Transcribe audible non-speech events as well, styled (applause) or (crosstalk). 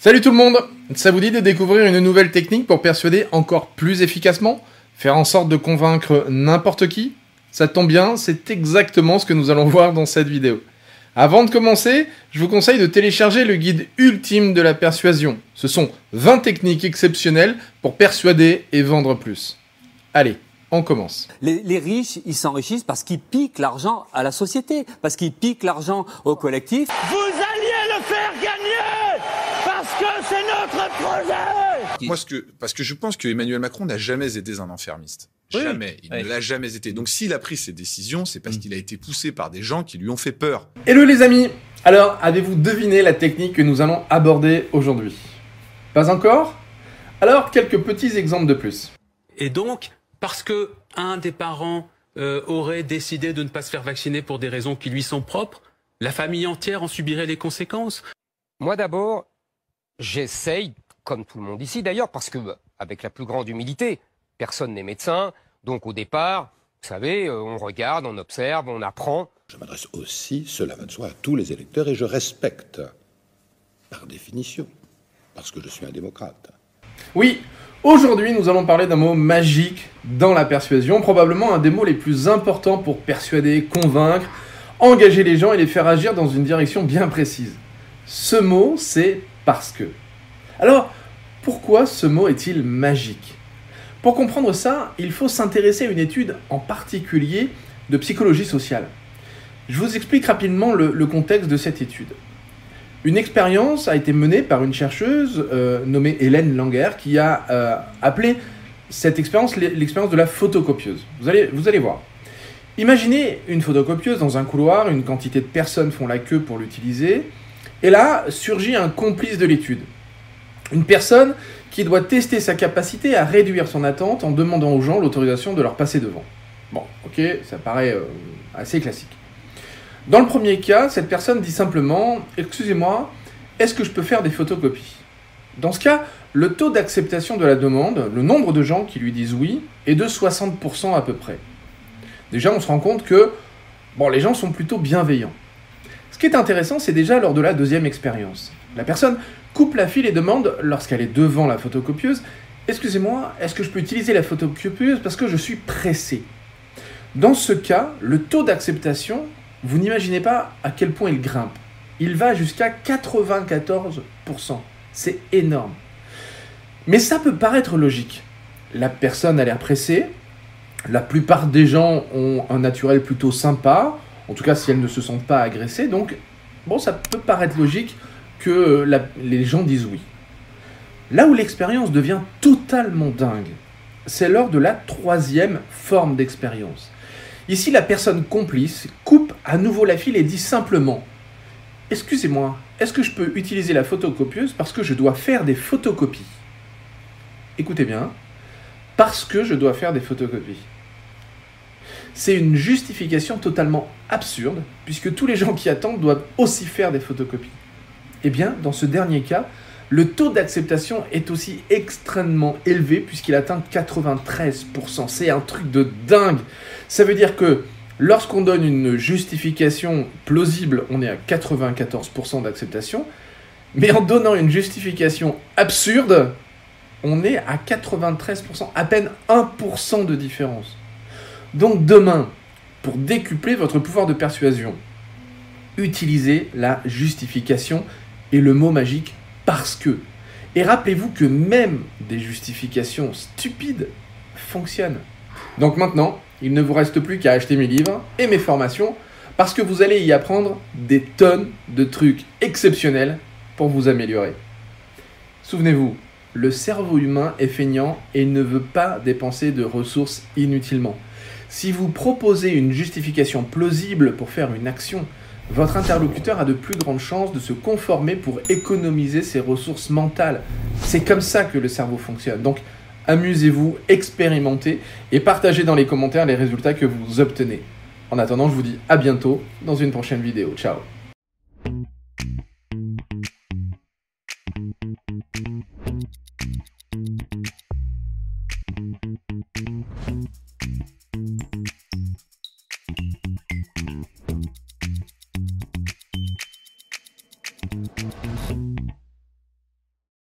Salut tout le monde Ça vous dit de découvrir une nouvelle technique pour persuader encore plus efficacement Faire en sorte de convaincre n'importe qui? Ça tombe bien, c'est exactement ce que nous allons (laughs) voir dans cette vidéo. Avant de commencer, je vous conseille de télécharger le guide ultime de la persuasion. Ce sont 20 techniques exceptionnelles pour persuader et vendre plus. Allez, on commence. Les, les riches, ils s'enrichissent parce qu'ils piquent l'argent à la société, parce qu'ils piquent l'argent au collectif. Vous alliez le faire gagner parce que c'est notre projet Moi, ce que, parce que je pense que Emmanuel Macron n'a jamais été un enfermiste. Oui. Jamais. Il Oui. ne l'a jamais été. Donc, s'il a pris ces décisions, c'est Mm. parce qu'il a été poussé par des gens qui lui ont fait peur. Hello les amis Alors, avez-vous deviné la technique que nous allons aborder aujourd'hui? Pas encore? Alors, quelques petits exemples de plus. Et donc, parce que un des parents euh, aurait décidé de ne pas se faire vacciner pour des raisons qui lui sont propres, la famille entière en subirait les conséquences. Moi d'abord, j'essaye, comme tout le monde ici d'ailleurs, parce que, avec la plus grande humilité, personne n'est médecin, donc au départ, vous savez, euh, on regarde, on observe, on apprend. Je m'adresse aussi, cela va de soi, à tous les électeurs et je respecte, par définition, parce que je suis un démocrate. Oui, aujourd'hui nous allons parler d'un mot magique dans la persuasion, probablement un des mots les plus importants pour persuader, convaincre, engager les gens et les faire agir dans une direction bien précise. Ce mot, c'est parce que. Alors, pourquoi ce mot est-il magique? Pour comprendre ça, il faut s'intéresser à une étude en particulier de psychologie sociale. Je vous explique rapidement le, contexte de cette étude. Une expérience a été menée par une chercheuse euh, nommée Hélène Langer qui a euh, appelé cette expérience l'e- l'expérience de la photocopieuse. Vous allez voir. Imaginez une photocopieuse dans un couloir, une quantité de personnes font la queue pour l'utiliser, et là surgit un complice de l'étude. Une personne qui doit tester sa capacité à réduire son attente en demandant aux gens l'autorisation de leur passer devant. Bon, ok, ça paraît euh, assez classique. Dans le premier cas, cette personne dit simplement Excusez-moi, est-ce que je peux faire des photocopies? Dans ce cas, le taux d'acceptation de la demande, le nombre de gens qui lui disent oui, est de 60% à peu près. Déjà, on se rend compte que bon, les gens sont plutôt bienveillants. Ce qui est intéressant, c'est déjà lors de la deuxième expérience. La personne coupe la file et demande, lorsqu'elle est devant la photocopieuse, Excusez-moi, est-ce que je peux utiliser la photocopieuse parce que je suis pressé? Dans ce cas, le taux d'acceptation, vous n'imaginez pas à quel point il grimpe. Il va jusqu'à 94%. C'est énorme. Mais ça peut paraître logique. La personne a l'air pressée. La plupart des gens ont un naturel plutôt sympa. En tout cas, si elles ne se sentent pas agressées. Donc, bon, ça peut paraître logique que les gens disent oui. Là où l'expérience devient totalement dingue, c'est lors de la troisième forme d'expérience. Ici, la personne complice coupe à nouveau la file et dit simplement Excusez-moi, est-ce que je peux utiliser la photocopieuse parce que je dois faire des photocopies? Écoutez bien, parce que je dois faire des photocopies. C'est une justification totalement absurde, puisque tous les gens qui attendent doivent aussi faire des photocopies. Eh bien, dans ce dernier cas, le taux d'acceptation est aussi extrêmement élevé, puisqu'il atteint 93%. C'est un truc de dingue. Ça veut dire que lorsqu'on donne une justification plausible, on est à 94% d'acceptation, mais en donnant une justification absurde, on est à 93%, à peine 1% de différence. Donc demain, pour décupler votre pouvoir de persuasion, utilisez la justification et le mot magique parce que. Et rappelez-vous que même des justifications stupides fonctionnent. Donc maintenant, il ne vous reste plus qu'à acheter mes livres et mes formations parce que vous allez y apprendre des tonnes de trucs exceptionnels pour vous améliorer. Souvenez-vous, le cerveau humain est feignant et ne veut pas dépenser de ressources inutilement. Si vous proposez une justification plausible pour faire une action, votre interlocuteur a de plus grandes chances de se conformer pour économiser ses ressources mentales. C'est comme ça que le cerveau fonctionne. Donc, amusez-vous, expérimentez et partagez dans les commentaires les résultats que vous obtenez. En attendant, je vous dis à bientôt dans une prochaine vidéo. Ciao